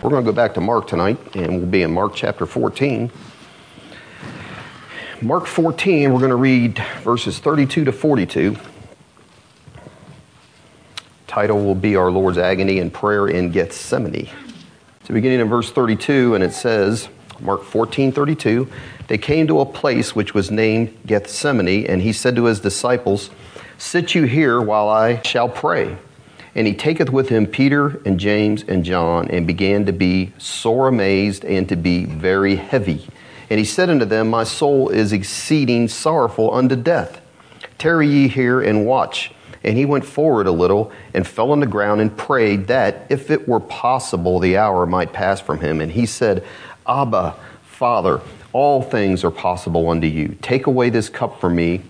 We're going to go back to Mark tonight, and we'll be in Mark chapter 14. Mark 14, we're going to read verses 32 to 42. Title will be Our Lord's Agony and Prayer in Gethsemane. So beginning in verse 32, and it says, Mark 14, 32, they came to a place which was named Gethsemane, and he said to his disciples, Sit you here while I shall pray. And he taketh with him Peter and James and John, and began to be sore amazed and to be very heavy. And he said unto them, My soul is exceeding sorrowful unto death. Tarry ye here and watch. And he went forward a little and fell on the ground and prayed that, if it were possible, the hour might pass from him. And he said, Abba, Father, all things are possible unto you. Take away this cup from me.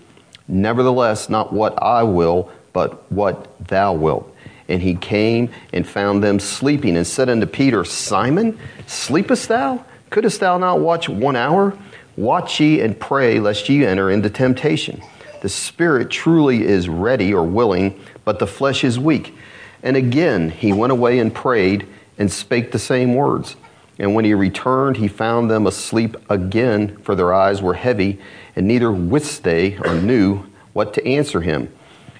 Nevertheless, not what I will, but what thou wilt. And he came and found them sleeping and said unto Peter, Simon, sleepest thou? Couldst thou not watch one hour? Watch ye and pray, lest ye enter into temptation. The spirit truly is ready or willing, but the flesh is weak. And again he went away and prayed and spake the same words. And when he returned, he found them asleep again, for their eyes were heavy, and neither wist they or knew what to answer him.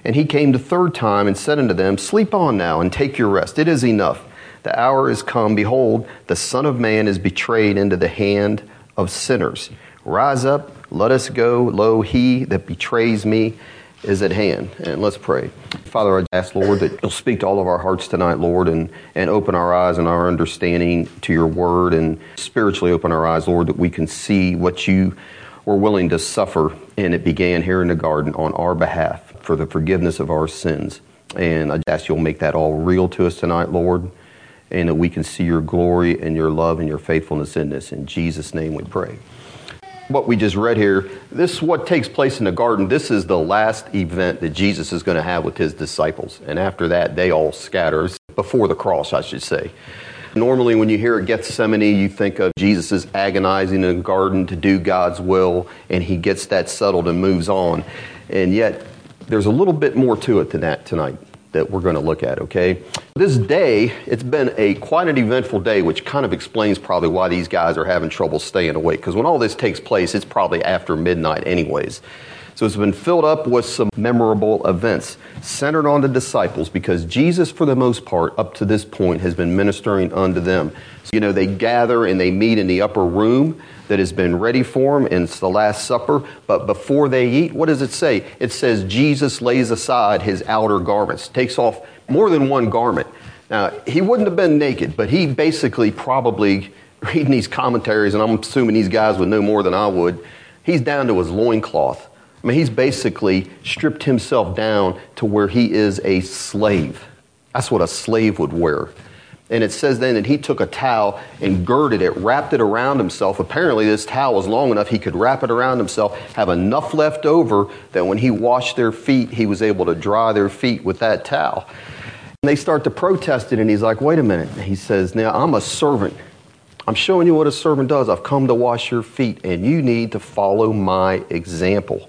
And he came the third time and said unto them, Sleep on now and take your rest. It is enough. The hour is come. Behold, the Son of Man is betrayed into the hand of sinners. Rise up, let us go. Lo, he that betrays me is at hand. And let's pray. Father, I ask, Lord, that you'll speak to all of our hearts tonight, Lord, and, and open our eyes and our understanding to your word and spiritually open our eyes, Lord, that we can see what you were willing to suffer. And it began here in the garden on our behalf for the forgiveness of our sins. And I ask you'll make that all real to us tonight, Lord, and that we can see your glory and your love and your faithfulness in this. In Jesus' name we pray. What we just read here, this is what takes place in the garden. This is the last event that Jesus is going to have with his disciples. And after that, they all scatter. Before the cross, I should say. Normally, when you hear a Gethsemane, you think of Jesus is agonizing in the garden to do God's will, and he gets that settled and moves on. And yet, there's a little bit more to it than that tonight that we're going to look at, okay? This day, it's been a quite an eventful day, which kind of explains probably why these guys are having trouble staying awake. Because when all this takes place, it's probably after midnight, anyways. So it's been filled up with some memorable events centered on the disciples because Jesus, for the most part, up to this point, has been ministering unto them. You know, they gather and they meet in the upper room that has been ready for them, and it's the Last Supper. But before they eat, what does it say? It says Jesus lays aside his outer garments, takes off more than one garment. Now, he wouldn't have been naked, but he basically probably, reading these commentaries, and I'm assuming these guys would know more than I would, he's down to his loincloth. I mean, he's basically stripped himself down to where he is a slave. That's what a slave would wear. And it says then that he took a towel and girded it, wrapped it around himself. Apparently, this towel was long enough he could wrap it around himself, have enough left over that when he washed their feet, he was able to dry their feet with that towel. And they start to protest it, and he's like, wait a minute. He says, Now, I'm a servant. I'm showing you what a servant does. I've come to wash your feet, and you need to follow my example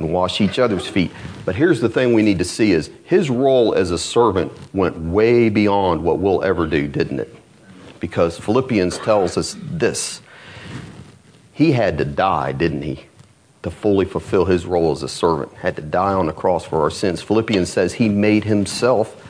and wash each other's feet. But here's the thing we need to see is his role as a servant went way beyond what we'll ever do, didn't it? Because Philippians tells us this. He had to die, didn't he? To fully fulfill his role as a servant, had to die on the cross for our sins. Philippians says he made himself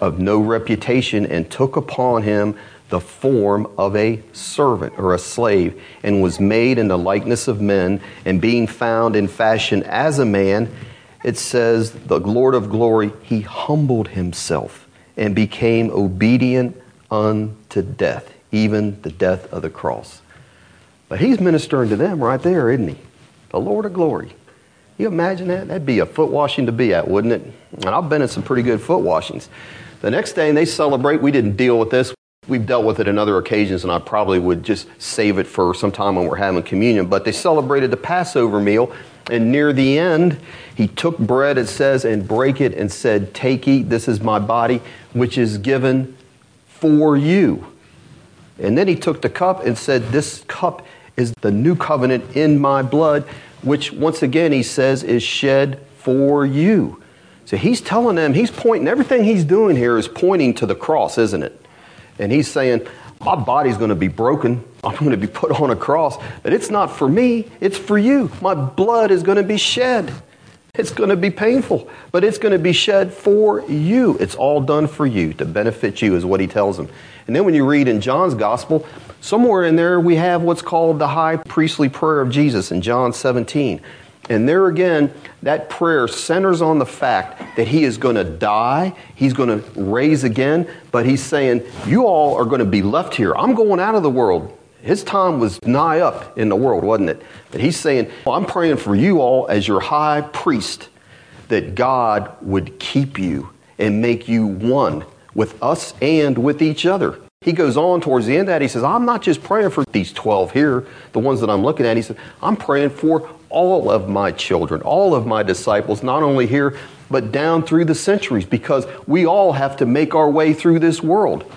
of no reputation and took upon him the form of a servant or a slave, and was made in the likeness of men, and being found in fashion as a man, it says, the Lord of glory, he humbled himself and became obedient unto death, even the death of the cross. But he's ministering to them right there, isn't he? The Lord of glory. You imagine that? That'd be a foot washing to be at, wouldn't it? And I've been in some pretty good foot washings. The next day and they celebrate. We didn't deal with this. We've dealt with it in other occasions, and I probably would just save it for some time when we're having communion. But they celebrated the Passover meal, and near the end, he took bread, it says, and break it and said, Take, eat, this is my body, which is given for you. And then he took the cup and said, This cup is the new covenant in my blood, which once again he says is shed for you. So he's telling them, he's pointing, everything he's doing here is pointing to the cross, isn't it? And he's saying, My body's going to be broken. I'm going to be put on a cross. But it's not for me, it's for you. My blood is going to be shed. It's going to be painful, but it's going to be shed for you. It's all done for you to benefit you, is what he tells them. And then when you read in John's gospel, somewhere in there we have what's called the high priestly prayer of Jesus in John 17. And there again, that prayer centers on the fact that he is going to die, he's going to raise again, but he's saying, You all are going to be left here. I'm going out of the world. His time was nigh up in the world, wasn't it? But he's saying, well, I'm praying for you all as your high priest that God would keep you and make you one with us and with each other. He goes on towards the end that. He says, I'm not just praying for these 12 here, the ones that I'm looking at. He said, I'm praying for all of my children, all of my disciples, not only here, but down through the centuries, because we all have to make our way through this world.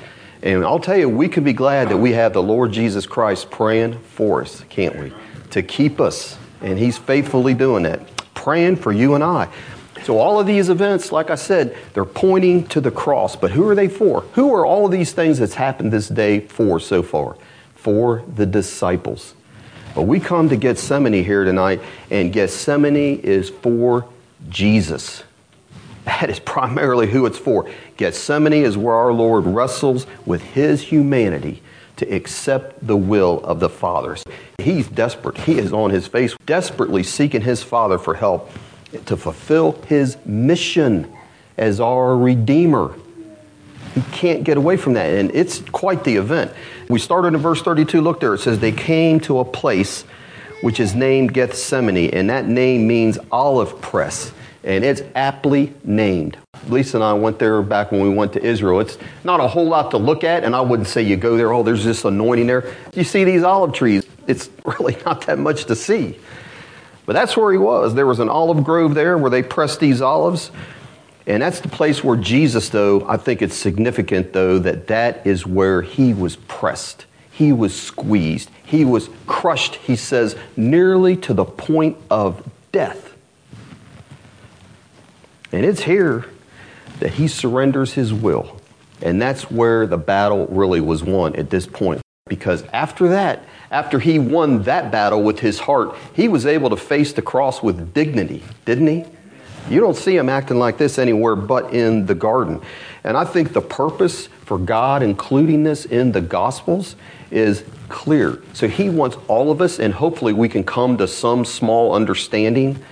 And I'll tell you, we can be glad that we have the Lord Jesus Christ praying for us, can't we? To keep us. And He's faithfully doing that, praying for you and I. So, all of these events, like I said, they're pointing to the cross. But who are they for? Who are all of these things that's happened this day for so far? For the disciples. But we come to Gethsemane here tonight, and Gethsemane is for Jesus. That is primarily who it's for. Gethsemane is where our Lord wrestles with his humanity to accept the will of the Father. He's desperate. He is on his face, desperately seeking his Father for help to fulfill his mission as our Redeemer. He can't get away from that, and it's quite the event. We started in verse 32. Look there, it says, They came to a place which is named Gethsemane, and that name means olive press and it's aptly named. Lisa and I went there back when we went to Israel. It's not a whole lot to look at, and I wouldn't say you go there, oh, there's this anointing there. You see these olive trees, it's really not that much to see. But that's where he was. There was an olive grove there where they pressed these olives. And that's the place where Jesus, though, I think it's significant, though, that that is where he was pressed. He was squeezed. He was crushed, he says, nearly to the point of death. And it's here that he surrenders his will. And that's where the battle really was won at this point. Because after that, after he won that battle with his heart, he was able to face the cross with dignity, didn't he? You don't see him acting like this anywhere but in the garden. And I think the purpose for God including this in the Gospels is clear. So he wants all of us, and hopefully we can come to some small understanding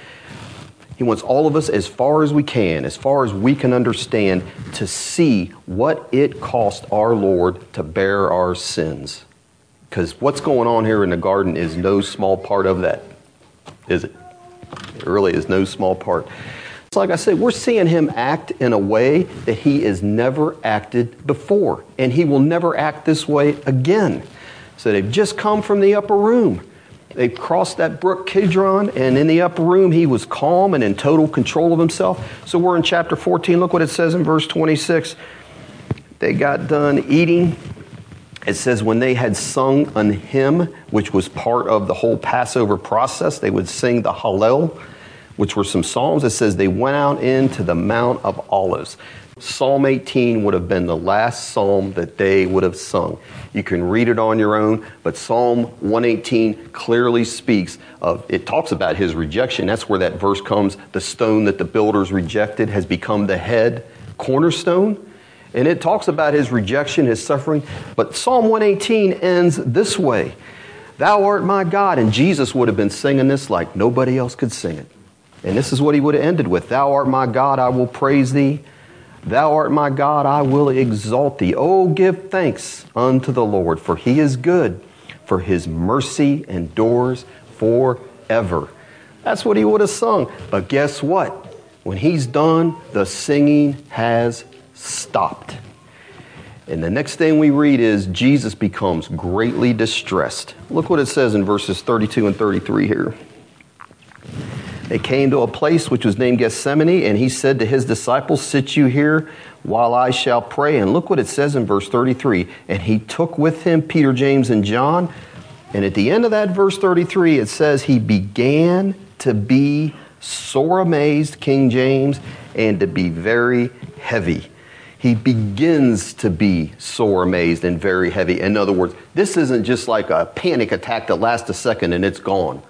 he wants all of us, as far as we can, as far as we can understand, to see what it cost our Lord to bear our sins. Because what's going on here in the garden is no small part of that, is it? It really is no small part. Like I said, we're seeing him act in a way that he has never acted before, and he will never act this way again. So they've just come from the upper room. They crossed that brook Kidron, and in the upper room, he was calm and in total control of himself. So we're in chapter 14. Look what it says in verse 26. They got done eating. It says, when they had sung an hymn, which was part of the whole Passover process, they would sing the Hallel, which were some psalms. that says they went out into the Mount of Olives. Psalm 18 would have been the last psalm that they would have sung. You can read it on your own, but Psalm 118 clearly speaks of, it talks about his rejection. That's where that verse comes. The stone that the builders rejected has become the head cornerstone. And it talks about his rejection, his suffering. But Psalm 118 ends this way Thou art my God. And Jesus would have been singing this like nobody else could sing it. And this is what he would have ended with Thou art my God, I will praise thee. Thou art my God, I will exalt thee. Oh, give thanks unto the Lord, for he is good, for his mercy endures forever. That's what he would have sung. But guess what? When he's done, the singing has stopped. And the next thing we read is Jesus becomes greatly distressed. Look what it says in verses 32 and 33 here. They came to a place which was named Gethsemane, and he said to his disciples, Sit you here while I shall pray. And look what it says in verse 33. And he took with him Peter, James, and John. And at the end of that verse 33, it says, He began to be sore amazed, King James, and to be very heavy. he begins to be sore amazed and very heavy. In other words, this isn't just like a panic attack that lasts a second and it's gone.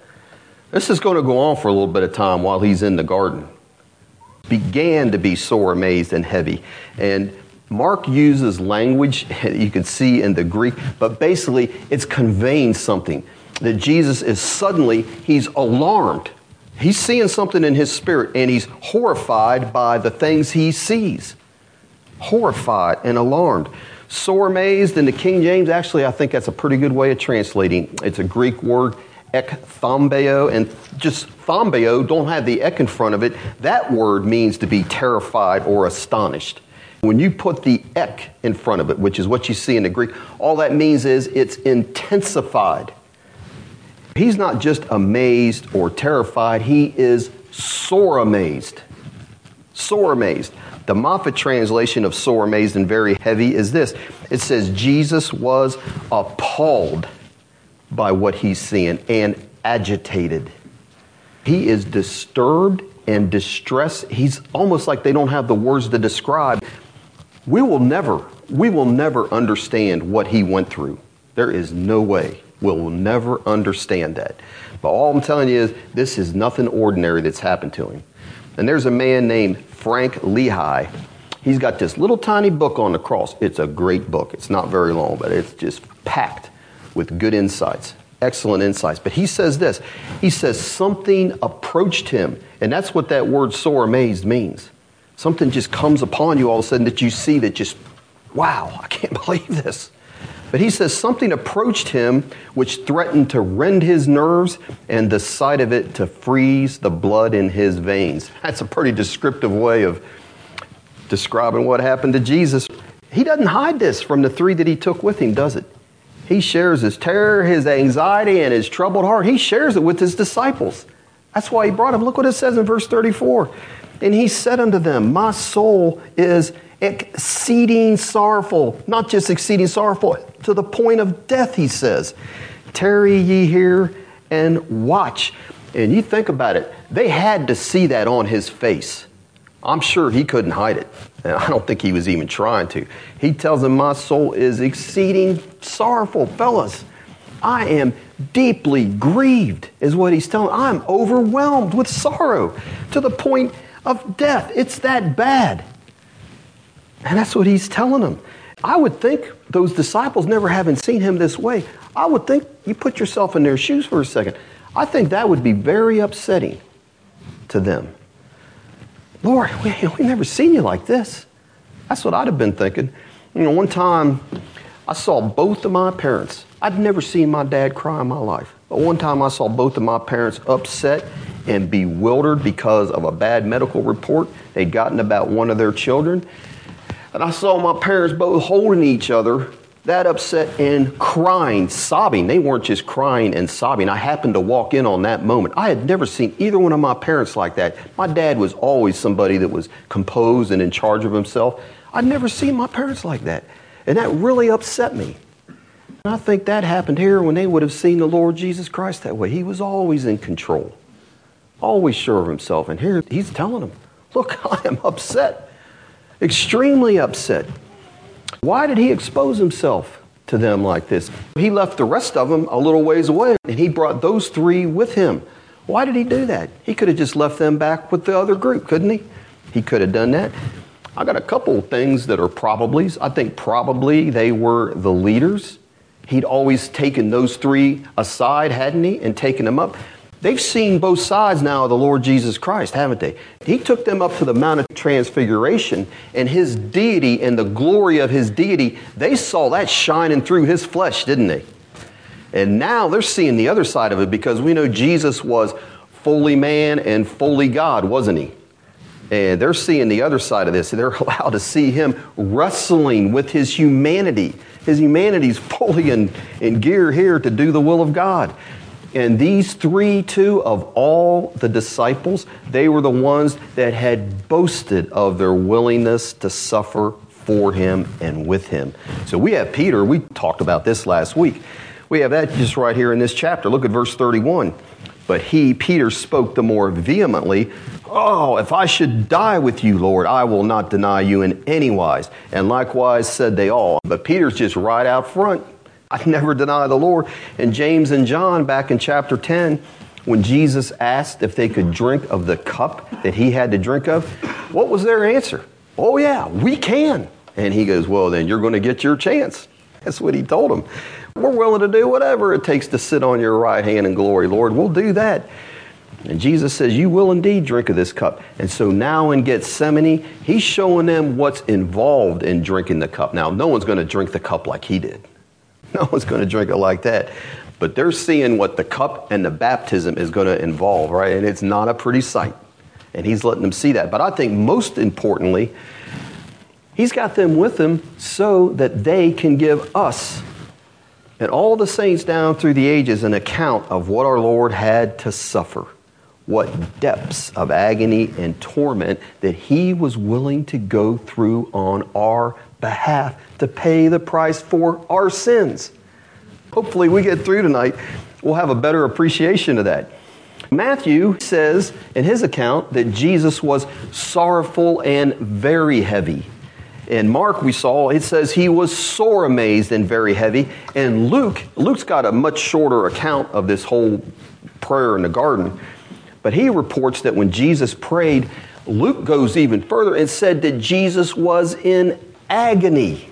This is going to go on for a little bit of time while he's in the garden. Began to be sore amazed and heavy. And Mark uses language you can see in the Greek, but basically it's conveying something that Jesus is suddenly, he's alarmed. He's seeing something in his spirit and he's horrified by the things he sees horrified and alarmed. Sore amazed in the King James, actually, I think that's a pretty good way of translating. It's a Greek word, ekthambeo, and just thambeo, don't have the ek in front of it. That word means to be terrified or astonished. When you put the ek in front of it, which is what you see in the Greek, all that means is it's intensified. He's not just amazed or terrified, he is sore amazed. Sore amazed. The Moffatt translation of sore, amazed, and very heavy is this it says, Jesus was appalled by what he's seeing and agitated. He is disturbed and distressed. He's almost like they don't have the words to describe. We will never, we will never understand what he went through. There is no way. We'll never understand that. But all I'm telling you is this is nothing ordinary that's happened to him. And there's a man named Frank Lehi. He's got this little tiny book on the cross. It's a great book. It's not very long, but it's just packed with good insights, excellent insights. But he says this He says, Something approached him. And that's what that word sore amazed means. Something just comes upon you all of a sudden that you see that just, wow, I can't believe this. But he says something approached him which threatened to rend his nerves and the sight of it to freeze the blood in his veins. That's a pretty descriptive way of describing what happened to Jesus. He doesn't hide this from the three that he took with him, does it? He shares his terror, his anxiety, and his troubled heart. He shares it with his disciples. That's why he brought him. Look what it says in verse 34. And he said unto them, My soul is exceeding sorrowful, not just exceeding sorrowful, to the point of death, he says. Tarry ye here and watch. And you think about it, they had to see that on his face. I'm sure he couldn't hide it. And I don't think he was even trying to. He tells them, My soul is exceeding sorrowful. Fellas, I am deeply grieved, is what he's telling. I'm overwhelmed with sorrow to the point of death. It's that bad. And that's what he's telling them. I would think those disciples never having seen him this way, I would think you put yourself in their shoes for a second. I think that would be very upsetting to them. Lord, we, we never seen you like this. That's what I'd have been thinking. You know, one time I saw both of my parents. I'd never seen my dad cry in my life. But one time I saw both of my parents upset and bewildered because of a bad medical report they'd gotten about one of their children. And I saw my parents both holding each other, that upset and crying, sobbing. They weren't just crying and sobbing. I happened to walk in on that moment. I had never seen either one of my parents like that. My dad was always somebody that was composed and in charge of himself. I'd never seen my parents like that. And that really upset me. And I think that happened here when they would have seen the Lord Jesus Christ that way. He was always in control, always sure of himself. And here he's telling them, Look, I am upset extremely upset. Why did he expose himself to them like this? He left the rest of them a little ways away and he brought those three with him. Why did he do that? He could have just left them back with the other group, couldn't he? He could have done that. I got a couple things that are probablys. I think probably they were the leaders. He'd always taken those three aside, hadn't he, and taken them up. They've seen both sides now of the Lord Jesus Christ, haven't they? He took them up to the Mount of Transfiguration, and his deity and the glory of his deity, they saw that shining through his flesh, didn't they? And now they're seeing the other side of it because we know Jesus was fully man and fully God, wasn't he? And they're seeing the other side of this. They're allowed to see him wrestling with his humanity. His humanity's fully in, in gear here to do the will of God. And these three, two of all the disciples, they were the ones that had boasted of their willingness to suffer for him and with him. So we have Peter, we talked about this last week. We have that just right here in this chapter. Look at verse 31. But he, Peter, spoke the more vehemently, Oh, if I should die with you, Lord, I will not deny you in any wise. And likewise said they all. But Peter's just right out front. I never deny the Lord. And James and John, back in chapter 10, when Jesus asked if they could drink of the cup that he had to drink of, what was their answer? Oh, yeah, we can. And he goes, Well, then you're going to get your chance. That's what he told them. We're willing to do whatever it takes to sit on your right hand in glory, Lord. We'll do that. And Jesus says, You will indeed drink of this cup. And so now in Gethsemane, he's showing them what's involved in drinking the cup. Now, no one's going to drink the cup like he did, no one's going to drink it like that. But they're seeing what the cup and the baptism is going to involve, right? And it's not a pretty sight. And he's letting them see that. But I think most importantly, he's got them with him so that they can give us and all the saints down through the ages an account of what our Lord had to suffer, what depths of agony and torment that He was willing to go through on our behalf to pay the price for our sins. Hopefully, we get through tonight, we'll have a better appreciation of that. Matthew says in his account that Jesus was sorrowful and very heavy. In Mark, we saw it says he was sore amazed and very heavy. And Luke, Luke's got a much shorter account of this whole prayer in the garden. But he reports that when Jesus prayed, Luke goes even further and said that Jesus was in agony.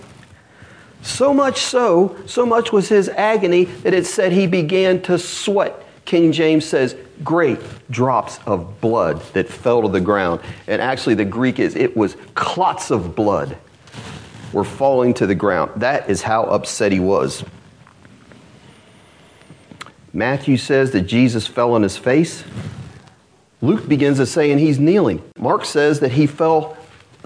So much so, so much was his agony that it said he began to sweat. King James says, great drops of blood that fell to the ground. And actually, the Greek is, it was clots of blood were falling to the ground. That is how upset he was. Matthew says that Jesus fell on his face. Luke begins to saying he's kneeling. Mark says that he fell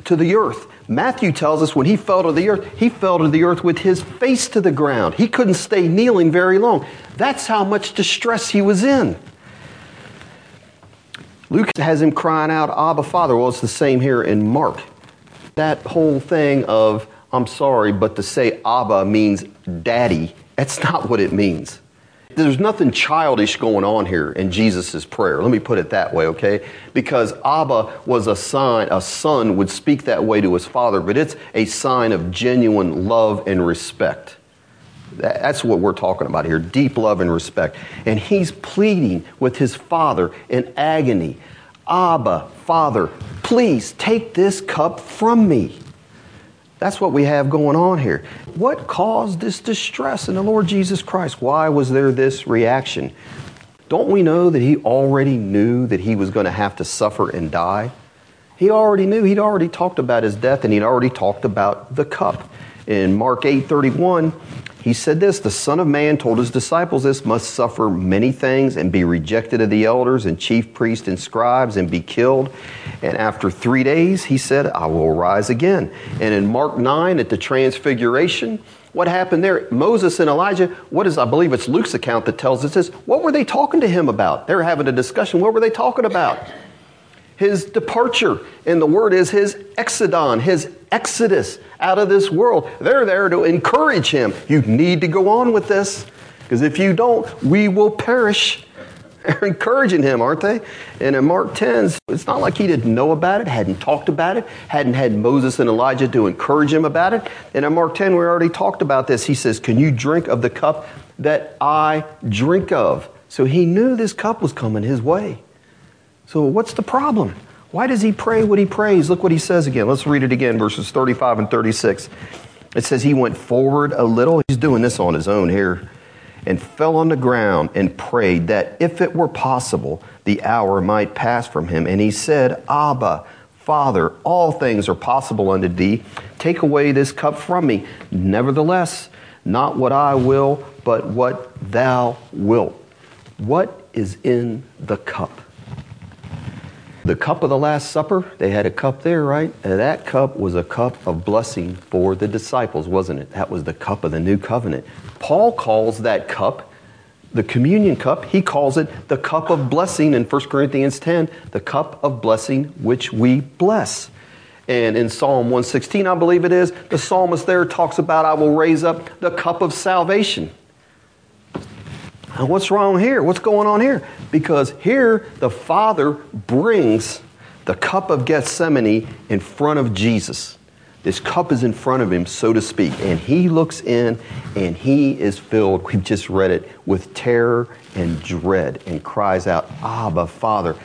to the earth. Matthew tells us when he fell to the earth, he fell to the earth with his face to the ground. He couldn't stay kneeling very long. That's how much distress he was in. Luke has him crying out, Abba, Father. Well, it's the same here in Mark. That whole thing of, I'm sorry, but to say Abba means daddy, that's not what it means. There's nothing childish going on here in Jesus' prayer. Let me put it that way, okay? Because Abba was a sign, a son would speak that way to his father, but it's a sign of genuine love and respect. That's what we're talking about here deep love and respect. And he's pleading with his father in agony Abba, Father, please take this cup from me. That's what we have going on here. What caused this distress in the Lord Jesus Christ? Why was there this reaction? Don't we know that he already knew that he was going to have to suffer and die? He already knew. He'd already talked about his death and he'd already talked about the cup. In Mark 8 31, he said this The Son of Man told his disciples this must suffer many things and be rejected of the elders and chief priests and scribes and be killed. And after three days, he said, I will rise again. And in Mark 9 at the Transfiguration, what happened there? Moses and Elijah, what is, I believe it's Luke's account that tells us this. What were they talking to him about? They were having a discussion. What were they talking about? His departure. And the word is his exodon, his exodus out of this world. They're there to encourage him. You need to go on with this because if you don't, we will perish. They're encouraging him, aren't they? And in Mark 10, it's not like he didn't know about it, hadn't talked about it, hadn't had Moses and Elijah to encourage him about it. And in Mark 10, we already talked about this. He says, Can you drink of the cup that I drink of? So he knew this cup was coming his way. So what's the problem? Why does he pray what he prays? Look what he says again. Let's read it again, verses 35 and 36. It says, He went forward a little. He's doing this on his own here. And fell on the ground and prayed that if it were possible, the hour might pass from him. And he said, Abba, Father, all things are possible unto thee. Take away this cup from me. Nevertheless, not what I will, but what thou wilt. What is in the cup? the cup of the Last Supper, they had a cup there, right? And that cup was a cup of blessing for the disciples, wasn't it? That was the cup of the new covenant. Paul calls that cup the communion cup, he calls it the cup of blessing in 1 Corinthians 10, the cup of blessing which we bless. And in Psalm 116, I believe it is, the psalmist there talks about, I will raise up the cup of salvation. And what's wrong here? What's going on here? Because here the Father brings the cup of Gethsemane in front of Jesus. This cup is in front of him, so to speak. And he looks in and he is filled, we've just read it, with terror and dread and cries out, Abba, Father,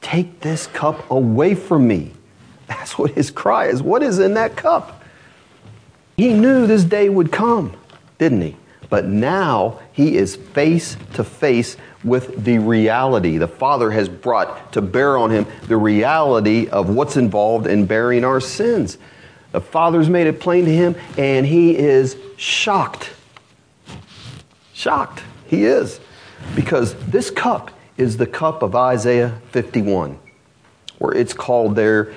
take this cup away from me. That's what his cry is. What is in that cup? He knew this day would come, didn't he? But now he is face to face with the reality. The Father has brought to bear on him the reality of what's involved in bearing our sins. The Father's made it plain to him, and he is shocked. Shocked. He is. Because this cup is the cup of Isaiah 51, where it's called there,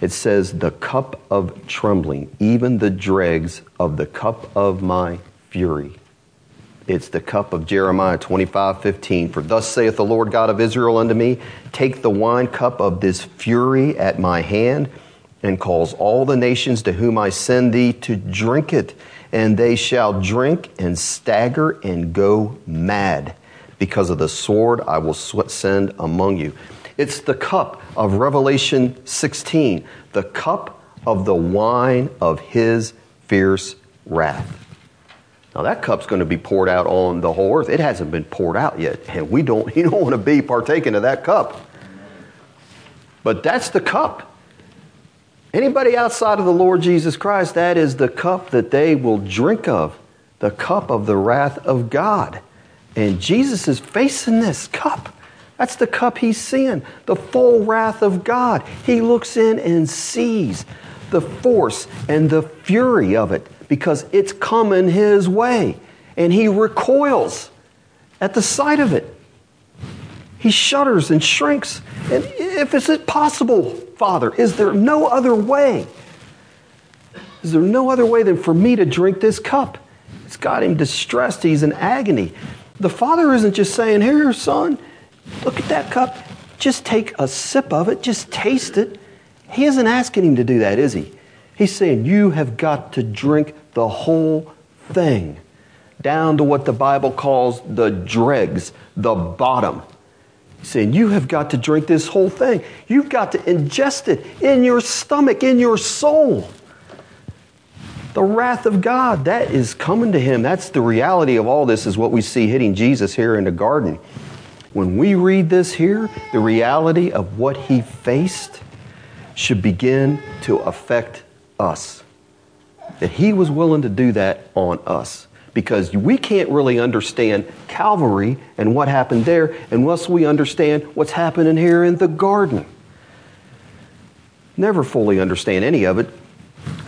it says, the cup of trembling, even the dregs of the cup of my fury. It's the cup of Jeremiah 25, 15. For thus saith the Lord God of Israel unto me, Take the wine cup of this fury at my hand, and cause all the nations to whom I send thee to drink it, and they shall drink and stagger and go mad because of the sword I will send among you. It's the cup of Revelation 16, the cup of the wine of his fierce wrath. Now that cup's going to be poured out on the whole earth. It hasn't been poured out yet, and we don't you don't want to be partaking of that cup. But that's the cup. Anybody outside of the Lord Jesus Christ, that is the cup that they will drink of, the cup of the wrath of God. And Jesus is facing this cup. That's the cup he's seeing, the full wrath of God. He looks in and sees the force and the fury of it because it's coming his way. And he recoils at the sight of it. He shudders and shrinks. And if it's possible, Father, is there no other way? Is there no other way than for me to drink this cup? It's got him distressed. He's in agony. The Father isn't just saying, Here, son, look at that cup. Just take a sip of it, just taste it. He isn't asking him to do that, is he? He's saying, You have got to drink the whole thing, down to what the Bible calls the dregs, the bottom. Saying, You have got to drink this whole thing. You've got to ingest it in your stomach, in your soul. The wrath of God, that is coming to him. That's the reality of all this, is what we see hitting Jesus here in the garden. When we read this here, the reality of what he faced should begin to affect us. That He was willing to do that on us. Because we can't really understand Calvary and what happened there unless we understand what's happening here in the garden. Never fully understand any of it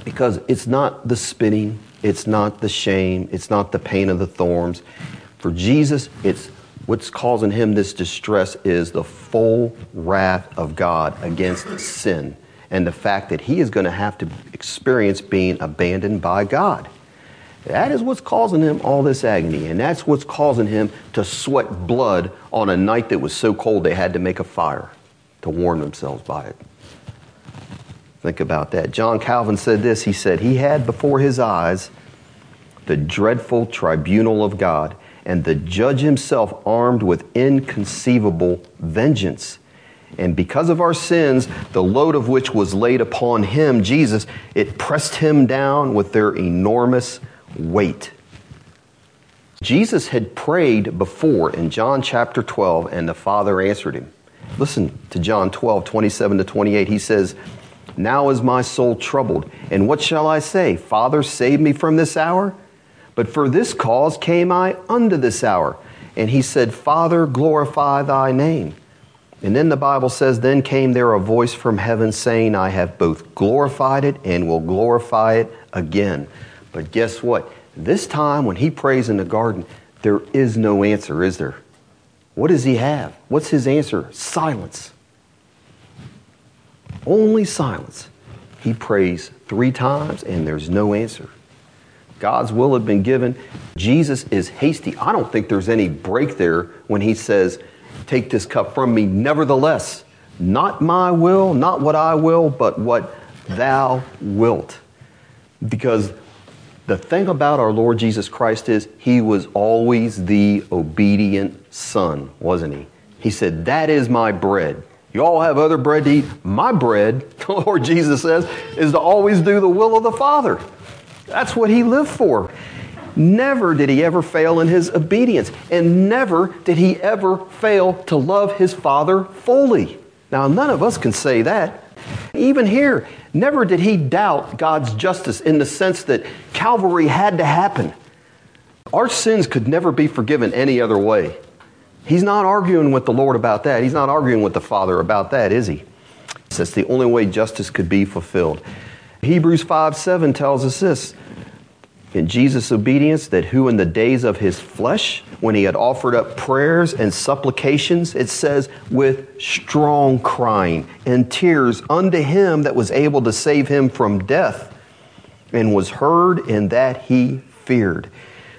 because it's not the spitting, it's not the shame, it's not the pain of the thorns. For Jesus, it's what's causing him this distress is the full wrath of God against sin and the fact that he is going to have to experience being abandoned by God. That is what's causing him all this agony, and that's what's causing him to sweat blood on a night that was so cold they had to make a fire to warm themselves by it. Think about that. John Calvin said this He said, He had before his eyes the dreadful tribunal of God, and the judge himself armed with inconceivable vengeance. And because of our sins, the load of which was laid upon him, Jesus, it pressed him down with their enormous weight. Jesus had prayed before in John chapter 12, and the Father answered him. Listen to John 12, 27 to 28. He says, Now is my soul troubled, and what shall I say? Father, save me from this hour? But for this cause came I unto this hour. And he said, Father, glorify thy name. And then the Bible says, Then came there a voice from heaven saying, I have both glorified it and will glorify it again. But guess what? This time when he prays in the garden, there is no answer, is there? What does he have? What's his answer? Silence. Only silence. He prays three times and there's no answer. God's will had been given. Jesus is hasty. I don't think there's any break there when he says, Take this cup from me. Nevertheless, not my will, not what I will, but what thou wilt. Because The thing about our Lord Jesus Christ is he was always the obedient son, wasn't he? He said, That is my bread. You all have other bread to eat. My bread, the Lord Jesus says, is to always do the will of the Father. That's what he lived for. Never did he ever fail in his obedience, and never did he ever fail to love his Father fully. Now, none of us can say that. Even here, never did he doubt God's justice in the sense that Calvary had to happen. Our sins could never be forgiven any other way. He's not arguing with the Lord about that. He's not arguing with the Father about that, is he? That's the only way justice could be fulfilled. Hebrews 5 7 tells us this in Jesus' obedience that who in the days of his flesh, when he had offered up prayers and supplications, it says, with strong crying and tears unto him that was able to save him from death, and was heard in that he feared.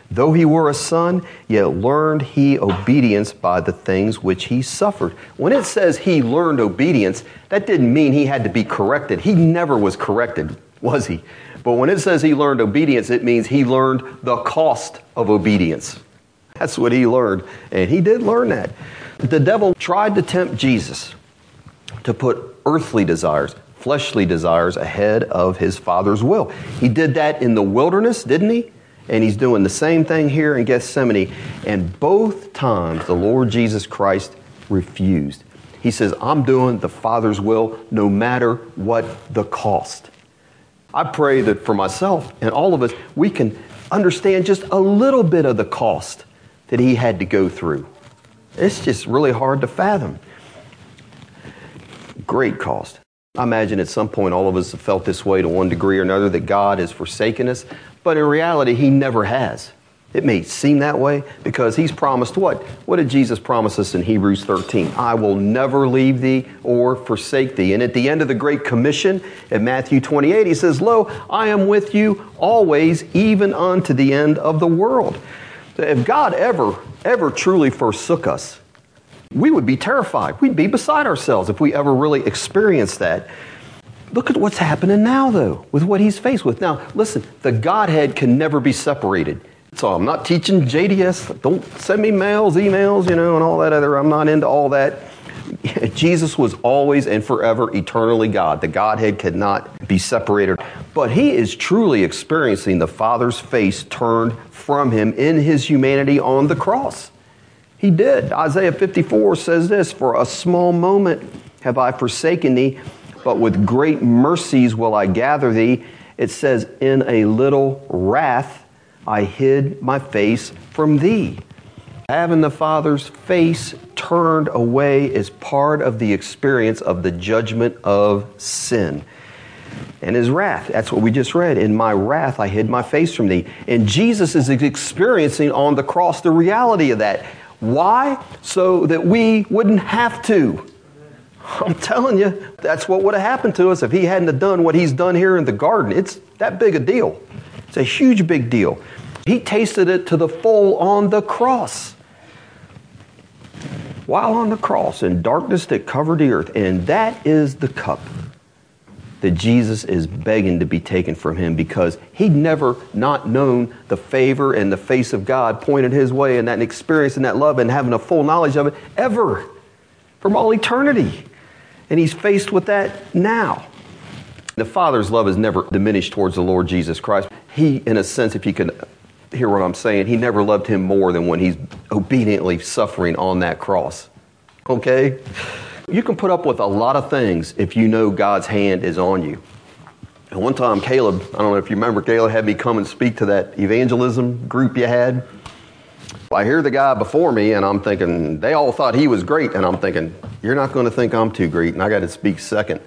Though he were a son, yet learned he obedience by the things which he suffered. When it says he learned obedience, that didn't mean he had to be corrected. He never was corrected, was he? But when it says he learned obedience, it means he learned the cost of obedience. That's what he learned. And he did learn that. The devil tried to tempt Jesus to put earthly desires, fleshly desires, ahead of his Father's will. He did that in the wilderness, didn't he? And he's doing the same thing here in Gethsemane. And both times the Lord Jesus Christ refused. He says, I'm doing the Father's will no matter what the cost. I pray that for myself and all of us, we can understand just a little bit of the cost that he had to go through. It's just really hard to fathom. Great cost. I imagine at some point all of us have felt this way to one degree or another that God has forsaken us, but in reality, He never has. It may seem that way because he's promised what? What did Jesus promise us in Hebrews 13? I will never leave thee or forsake thee. And at the end of the Great Commission in Matthew 28, he says, Lo, I am with you always, even unto the end of the world. If God ever, ever truly forsook us, we would be terrified. We'd be beside ourselves if we ever really experienced that. Look at what's happening now, though, with what he's faced with. Now, listen, the Godhead can never be separated. So I'm not teaching JDS. Don't send me mails, emails, you know, and all that other. I'm not into all that. Jesus was always and forever eternally God. The Godhead could not be separated. But he is truly experiencing the Father's face turned from him in his humanity on the cross. He did. Isaiah 54 says this For a small moment have I forsaken thee, but with great mercies will I gather thee. It says, In a little wrath I hid my face from thee. Having the Father's face turned away is part of the experience of the judgment of sin and his wrath. That's what we just read. In my wrath, I hid my face from thee. And Jesus is experiencing on the cross the reality of that. Why? So that we wouldn't have to. I'm telling you, that's what would have happened to us if he hadn't done what he's done here in the garden. It's that big a deal. It's a huge, big deal. He tasted it to the full on the cross. While on the cross in darkness that covered the earth, and that is the cup that Jesus is begging to be taken from him because he'd never not known the favor and the face of God pointed his way and that experience and that love and having a full knowledge of it ever from all eternity. And he's faced with that now. The Father's love is never diminished towards the Lord Jesus Christ. He, in a sense, if you can hear what I'm saying, he never loved him more than when he's obediently suffering on that cross. Okay? You can put up with a lot of things if you know God's hand is on you. And one time, Caleb, I don't know if you remember, Caleb had me come and speak to that evangelism group you had. I hear the guy before me, and I'm thinking, they all thought he was great, and I'm thinking, you're not going to think I'm too great, and I got to speak second.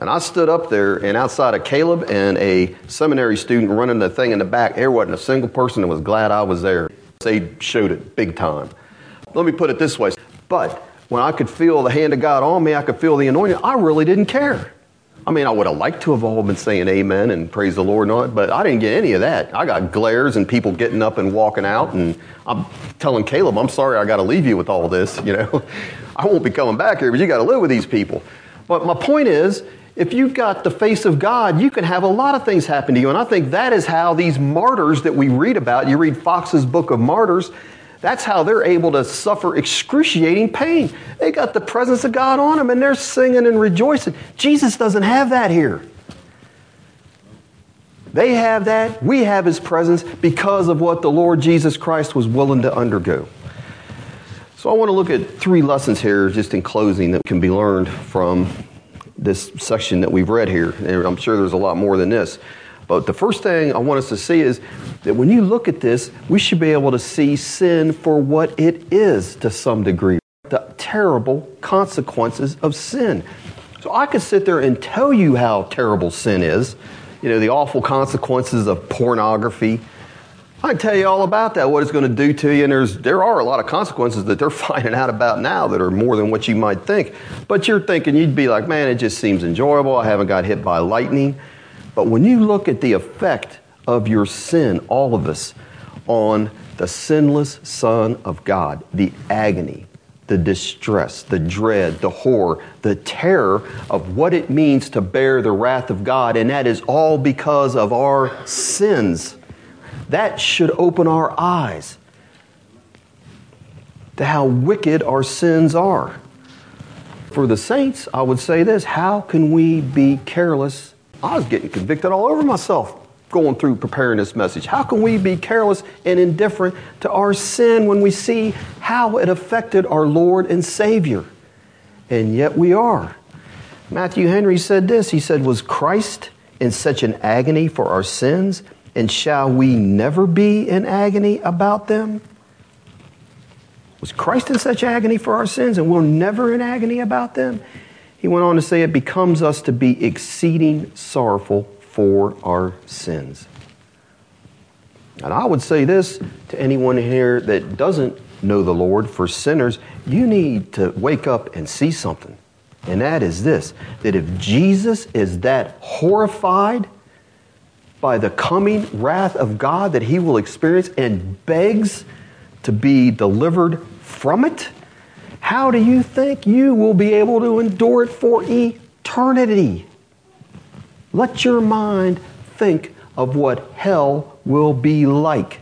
And I stood up there, and outside of Caleb and a seminary student running the thing in the back, there wasn't a single person that was glad I was there. They showed it big time. Let me put it this way. But when I could feel the hand of God on me, I could feel the anointing, I really didn't care. I mean, I would have liked to have all been saying amen and praise the Lord and all that, but I didn't get any of that. I got glares and people getting up and walking out, and I'm telling Caleb, I'm sorry I got to leave you with all this, you know. I won't be coming back here, but you got to live with these people. But my point is, if you've got the face of God, you can have a lot of things happen to you. And I think that is how these martyrs that we read about, you read Foxe's Book of Martyrs, that's how they're able to suffer excruciating pain. They got the presence of God on them and they're singing and rejoicing. Jesus doesn't have that here. They have that. We have his presence because of what the Lord Jesus Christ was willing to undergo. So I want to look at three lessons here, just in closing, that can be learned from this section that we've read here. And I'm sure there's a lot more than this. But the first thing I want us to see is that when you look at this, we should be able to see sin for what it is to some degree the terrible consequences of sin. So I could sit there and tell you how terrible sin is, you know, the awful consequences of pornography. I can tell you all about that, what it's going to do to you, and there's, there are a lot of consequences that they're finding out about now that are more than what you might think. But you're thinking, you'd be like, man, it just seems enjoyable. I haven't got hit by lightning. But when you look at the effect of your sin, all of us, on the sinless Son of God, the agony, the distress, the dread, the horror, the terror of what it means to bear the wrath of God, and that is all because of our sins. That should open our eyes to how wicked our sins are. For the saints, I would say this how can we be careless I was getting convicted all over myself going through preparing this message. How can we be careless and indifferent to our sin when we see how it affected our Lord and Savior? And yet we are. Matthew Henry said this He said, Was Christ in such an agony for our sins? And shall we never be in agony about them? Was Christ in such agony for our sins and we're never in agony about them? He went on to say, It becomes us to be exceeding sorrowful for our sins. And I would say this to anyone here that doesn't know the Lord, for sinners, you need to wake up and see something. And that is this that if Jesus is that horrified by the coming wrath of God that he will experience and begs to be delivered from it, how do you think you will be able to endure it for eternity? Let your mind think of what hell will be like.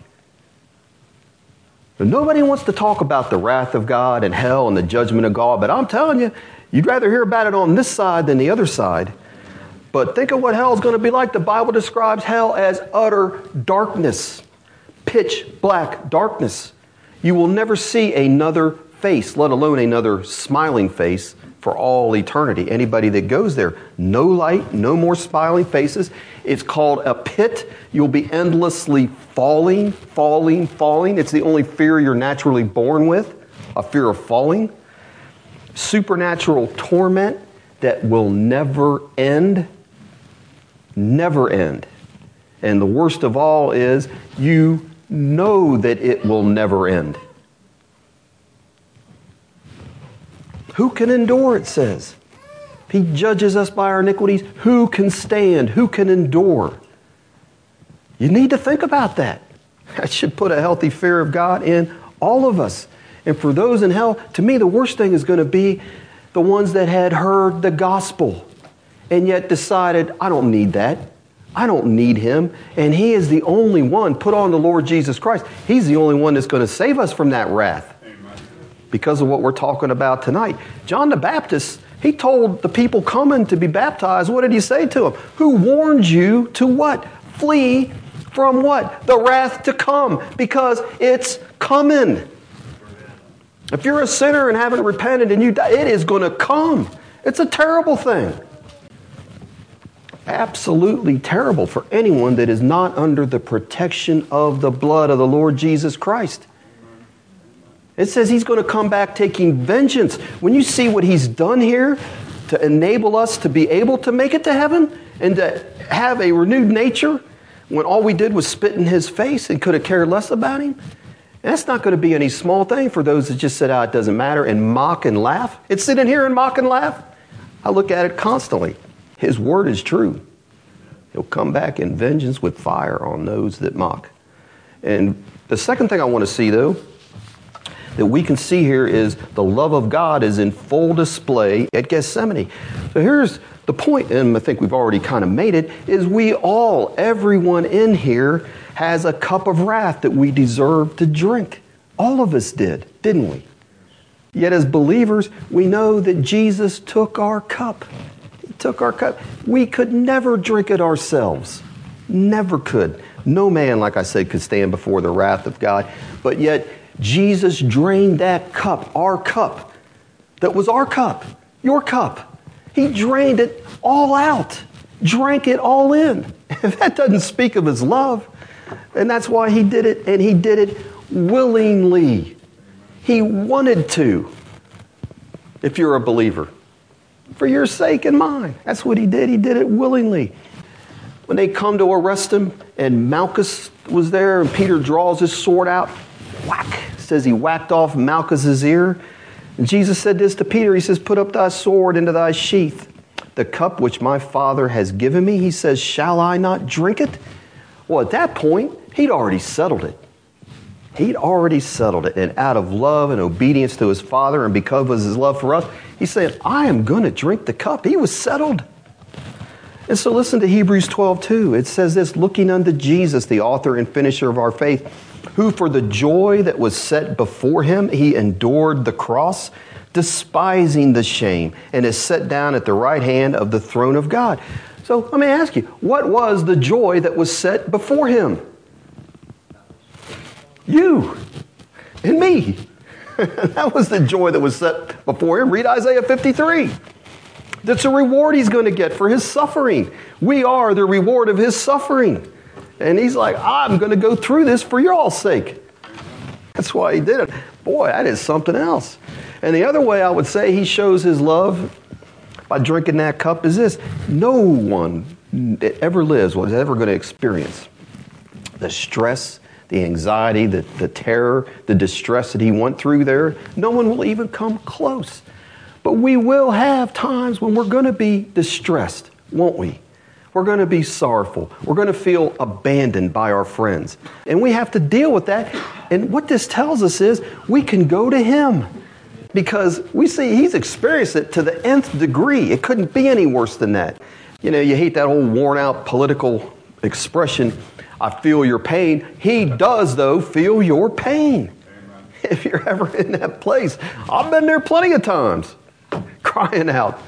Nobody wants to talk about the wrath of God and hell and the judgment of God, but I'm telling you, you'd rather hear about it on this side than the other side. But think of what hell is going to be like. The Bible describes hell as utter darkness, pitch black darkness. You will never see another face, let alone another smiling face for all eternity. Anybody that goes there, no light, no more smiling faces. It's called a pit. You'll be endlessly falling, falling, falling. It's the only fear you're naturally born with a fear of falling. Supernatural torment that will never end. Never end. And the worst of all is you know that it will never end. Who can endure, it says? He judges us by our iniquities, who can stand? Who can endure? You need to think about that. That should put a healthy fear of God in all of us. And for those in hell, to me, the worst thing is going to be the ones that had heard the gospel and yet decided, I don't need that. I don't need him. And he is the only one. Put on the Lord Jesus Christ. He's the only one that's going to save us from that wrath because of what we're talking about tonight. John the Baptist, he told the people coming to be baptized, what did he say to them? Who warned you to what? Flee from what? The wrath to come, because it's coming. If you're a sinner and haven't repented and you die, it is going to come. It's a terrible thing. Absolutely terrible for anyone that is not under the protection of the blood of the Lord Jesus Christ. It says he's going to come back taking vengeance. When you see what he's done here to enable us to be able to make it to heaven and to have a renewed nature when all we did was spit in his face and could have cared less about him, that's not going to be any small thing for those that just said, ah, it doesn't matter and mock and laugh. It's sitting here and mock and laugh. I look at it constantly. His word is true. He'll come back in vengeance with fire on those that mock. And the second thing I want to see, though, that we can see here is the love of God is in full display at Gethsemane. So here's the point, and I think we've already kind of made it, is we all, everyone in here, has a cup of wrath that we deserve to drink. All of us did, didn't we? Yet as believers, we know that Jesus took our cup. Took our cup. We could never drink it ourselves. Never could. No man, like I said, could stand before the wrath of God. But yet, Jesus drained that cup, our cup, that was our cup, your cup. He drained it all out, drank it all in. that doesn't speak of his love. And that's why he did it, and he did it willingly. He wanted to, if you're a believer, for your sake and mine. That's what he did. He did it willingly when they come to arrest him, and Malchus was there, and Peter draws his sword out, whack, says he whacked off Malchus's ear. And Jesus said this to Peter He says, Put up thy sword into thy sheath. The cup which my Father has given me, he says, Shall I not drink it? Well, at that point, he'd already settled it. He'd already settled it. And out of love and obedience to his Father, and because of his love for us, he said, I am going to drink the cup. He was settled. And so listen to Hebrews 12, 2. It says this looking unto Jesus, the author and finisher of our faith, who for the joy that was set before him, he endured the cross, despising the shame, and is set down at the right hand of the throne of God. So let me ask you, what was the joy that was set before him? You and me. that was the joy that was set before him. Read Isaiah 53. That's a reward he's going to get for his suffering. We are the reward of his suffering. And he's like, I'm going to go through this for your all sake. That's why he did it. Boy, that is something else. And the other way I would say he shows his love by drinking that cup is this no one that ever lives was ever going to experience the stress, the anxiety, the, the terror, the distress that he went through there. No one will even come close. But we will have times when we're going to be distressed, won't we? We're going to be sorrowful. We're going to feel abandoned by our friends. And we have to deal with that. And what this tells us is we can go to Him because we see He's experienced it to the nth degree. It couldn't be any worse than that. You know, you hate that old worn out political expression, I feel your pain. He does, though, feel your pain. If you're ever in that place, I've been there plenty of times crying out.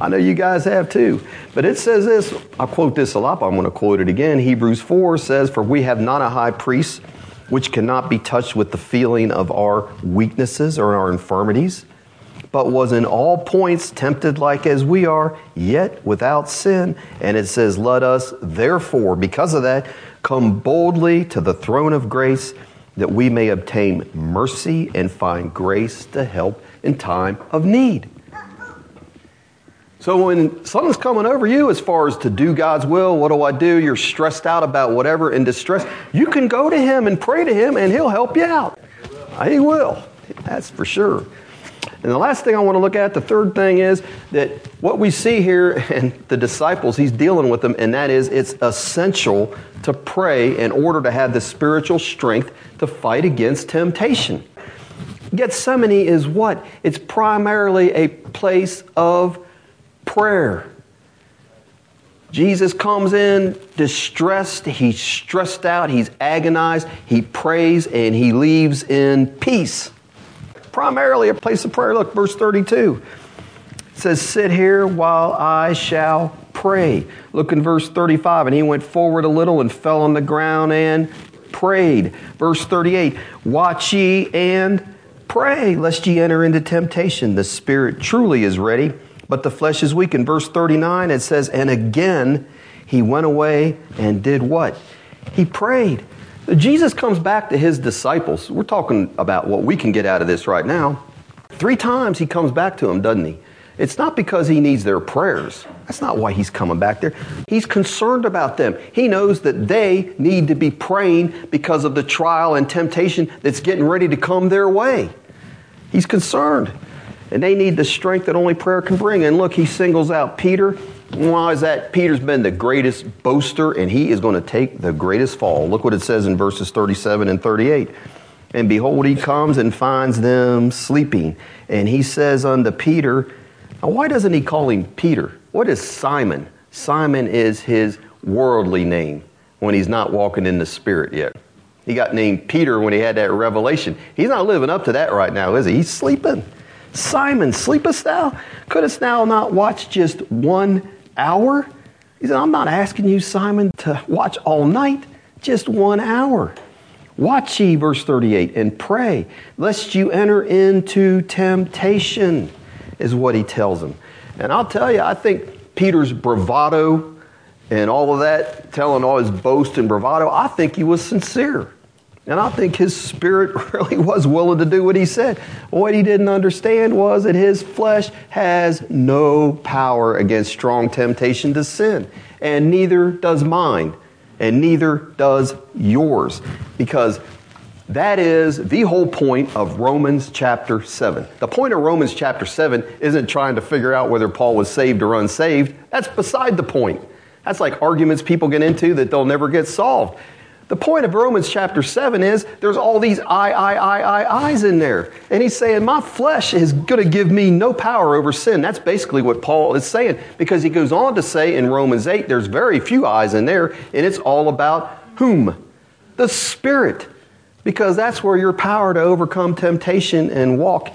I know you guys have too. But it says this, I quote this a lot, but I'm going to quote it again. Hebrews 4 says, For we have not a high priest which cannot be touched with the feeling of our weaknesses or our infirmities, but was in all points tempted like as we are, yet without sin. And it says, Let us therefore, because of that, come boldly to the throne of grace that we may obtain mercy and find grace to help in time of need. So when something's coming over you as far as to do God's will, what do I do? You're stressed out about whatever in distress. You can go to Him and pray to Him and He'll help you out. He will. That's for sure. And the last thing I want to look at, the third thing is that what we see here in the disciples, he's dealing with them, and that is it's essential to pray in order to have the spiritual strength to fight against temptation. Gethsemane is what? It's primarily a place of prayer. Jesus comes in distressed, he's stressed out, he's agonized, he prays, and he leaves in peace. Primarily a place of prayer. Look, verse 32. It says, Sit here while I shall pray. Look in verse 35. And he went forward a little and fell on the ground and prayed. Verse 38. Watch ye and Pray lest ye enter into temptation. The spirit truly is ready, but the flesh is weak. In verse 39, it says, And again he went away and did what? He prayed. Jesus comes back to his disciples. We're talking about what we can get out of this right now. Three times he comes back to them, doesn't he? It's not because he needs their prayers. That's not why he's coming back there. He's concerned about them. He knows that they need to be praying because of the trial and temptation that's getting ready to come their way. He's concerned. And they need the strength that only prayer can bring. And look, he singles out Peter. Why is that? Peter's been the greatest boaster, and he is going to take the greatest fall. Look what it says in verses 37 and 38. And behold, he comes and finds them sleeping. And he says unto Peter, now why doesn't he call him Peter? What is Simon? Simon is his worldly name when he's not walking in the Spirit yet. He got named Peter when he had that revelation. He's not living up to that right now, is he? He's sleeping. Simon, sleepest thou? Couldst thou not watch just one hour? He said, I'm not asking you, Simon, to watch all night, just one hour. Watch ye, verse 38, and pray, lest you enter into temptation, is what he tells him. And I'll tell you, I think Peter's bravado and all of that, telling all his boast and bravado, I think he was sincere. And I think his spirit really was willing to do what he said. What he didn't understand was that his flesh has no power against strong temptation to sin, and neither does mine, and neither does yours, because that is the whole point of Romans chapter 7. The point of Romans chapter 7 isn't trying to figure out whether Paul was saved or unsaved. That's beside the point. That's like arguments people get into that they'll never get solved. The point of Romans chapter 7 is there's all these I, I, I, I, I's in there. And he's saying, My flesh is going to give me no power over sin. That's basically what Paul is saying because he goes on to say in Romans 8, there's very few I's in there, and it's all about whom? The Spirit. Because that's where your power to overcome temptation and walk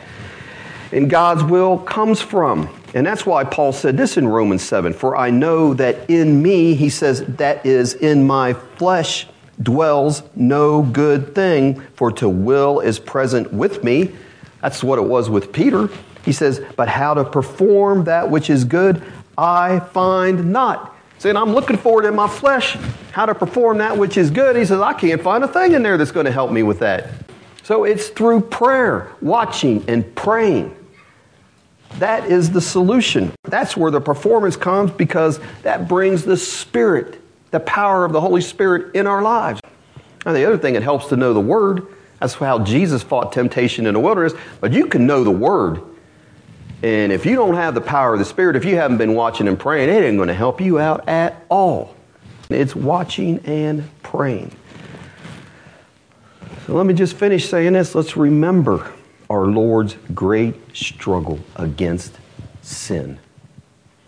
in God's will comes from. And that's why Paul said this in Romans 7 For I know that in me, he says, that is in my flesh dwells no good thing, for to will is present with me. That's what it was with Peter. He says, But how to perform that which is good, I find not. Saying, I'm looking for it in my flesh how to perform that which is good. He says, I can't find a thing in there that's going to help me with that. So it's through prayer, watching, and praying. That is the solution. That's where the performance comes because that brings the Spirit the power of the Holy Spirit in our lives. And the other thing, it helps to know the Word. That's how Jesus fought temptation in the wilderness. But you can know the Word. And if you don't have the power of the Spirit, if you haven't been watching and praying, it ain't going to help you out at all. It's watching and praying. So let me just finish saying this. Let's remember our Lord's great struggle against sin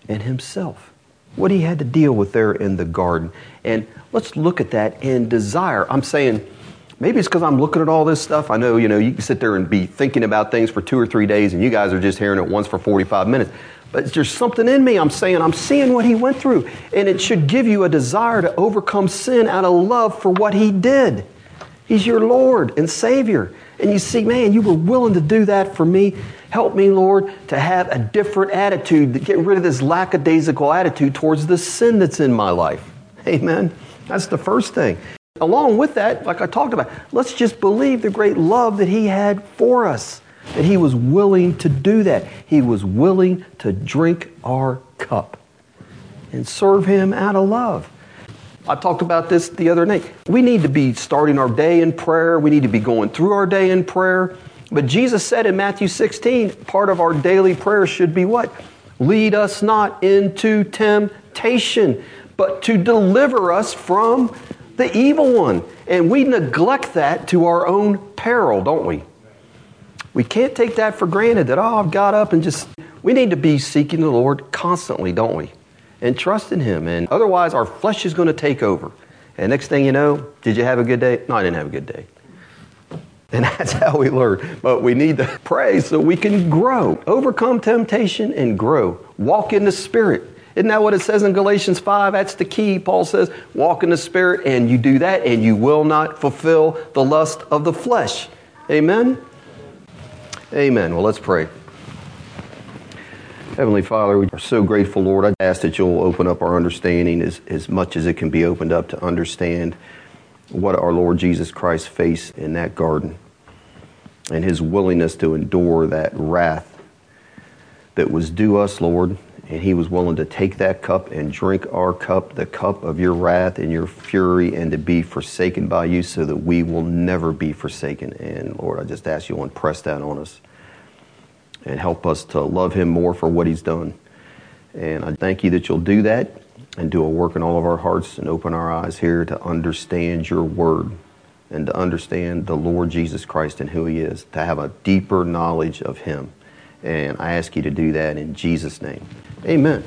and Himself what he had to deal with there in the garden. And let's look at that and desire. I'm saying, maybe it's because I'm looking at all this stuff. I know, you know, you can sit there and be thinking about things for two or three days, and you guys are just hearing it once for 45 minutes. But there's something in me. I'm saying, I'm seeing what he went through. And it should give you a desire to overcome sin out of love for what he did. He's your Lord and Savior. And you see, man, you were willing to do that for me. Help me, Lord, to have a different attitude, to get rid of this lackadaisical attitude towards the sin that's in my life. Amen. That's the first thing. Along with that, like I talked about, let's just believe the great love that He had for us, that He was willing to do that. He was willing to drink our cup and serve Him out of love. I talked about this the other night. We need to be starting our day in prayer. We need to be going through our day in prayer. But Jesus said in Matthew 16, part of our daily prayer should be what? Lead us not into temptation, but to deliver us from the evil one. And we neglect that to our own peril, don't we? We can't take that for granted that, oh, I've got up and just. We need to be seeking the Lord constantly, don't we? And trust in Him. And otherwise, our flesh is going to take over. And next thing you know, did you have a good day? No, I didn't have a good day. And that's how we learn. But we need to pray so we can grow, overcome temptation and grow. Walk in the Spirit. Isn't that what it says in Galatians 5? That's the key. Paul says, walk in the Spirit, and you do that, and you will not fulfill the lust of the flesh. Amen? Amen. Well, let's pray. Heavenly Father, we are so grateful, Lord. I ask that you'll open up our understanding as, as much as it can be opened up to understand what our Lord Jesus Christ faced in that garden and his willingness to endure that wrath that was due us, Lord. And he was willing to take that cup and drink our cup, the cup of your wrath and your fury, and to be forsaken by you so that we will never be forsaken. And Lord, I just ask you to impress that on us and help us to love him more for what he's done. And I thank you that you'll do that and do a work in all of our hearts and open our eyes here to understand your word and to understand the Lord Jesus Christ and who He is, to have a deeper knowledge of Him. And I ask you to do that in Jesus' name. Amen.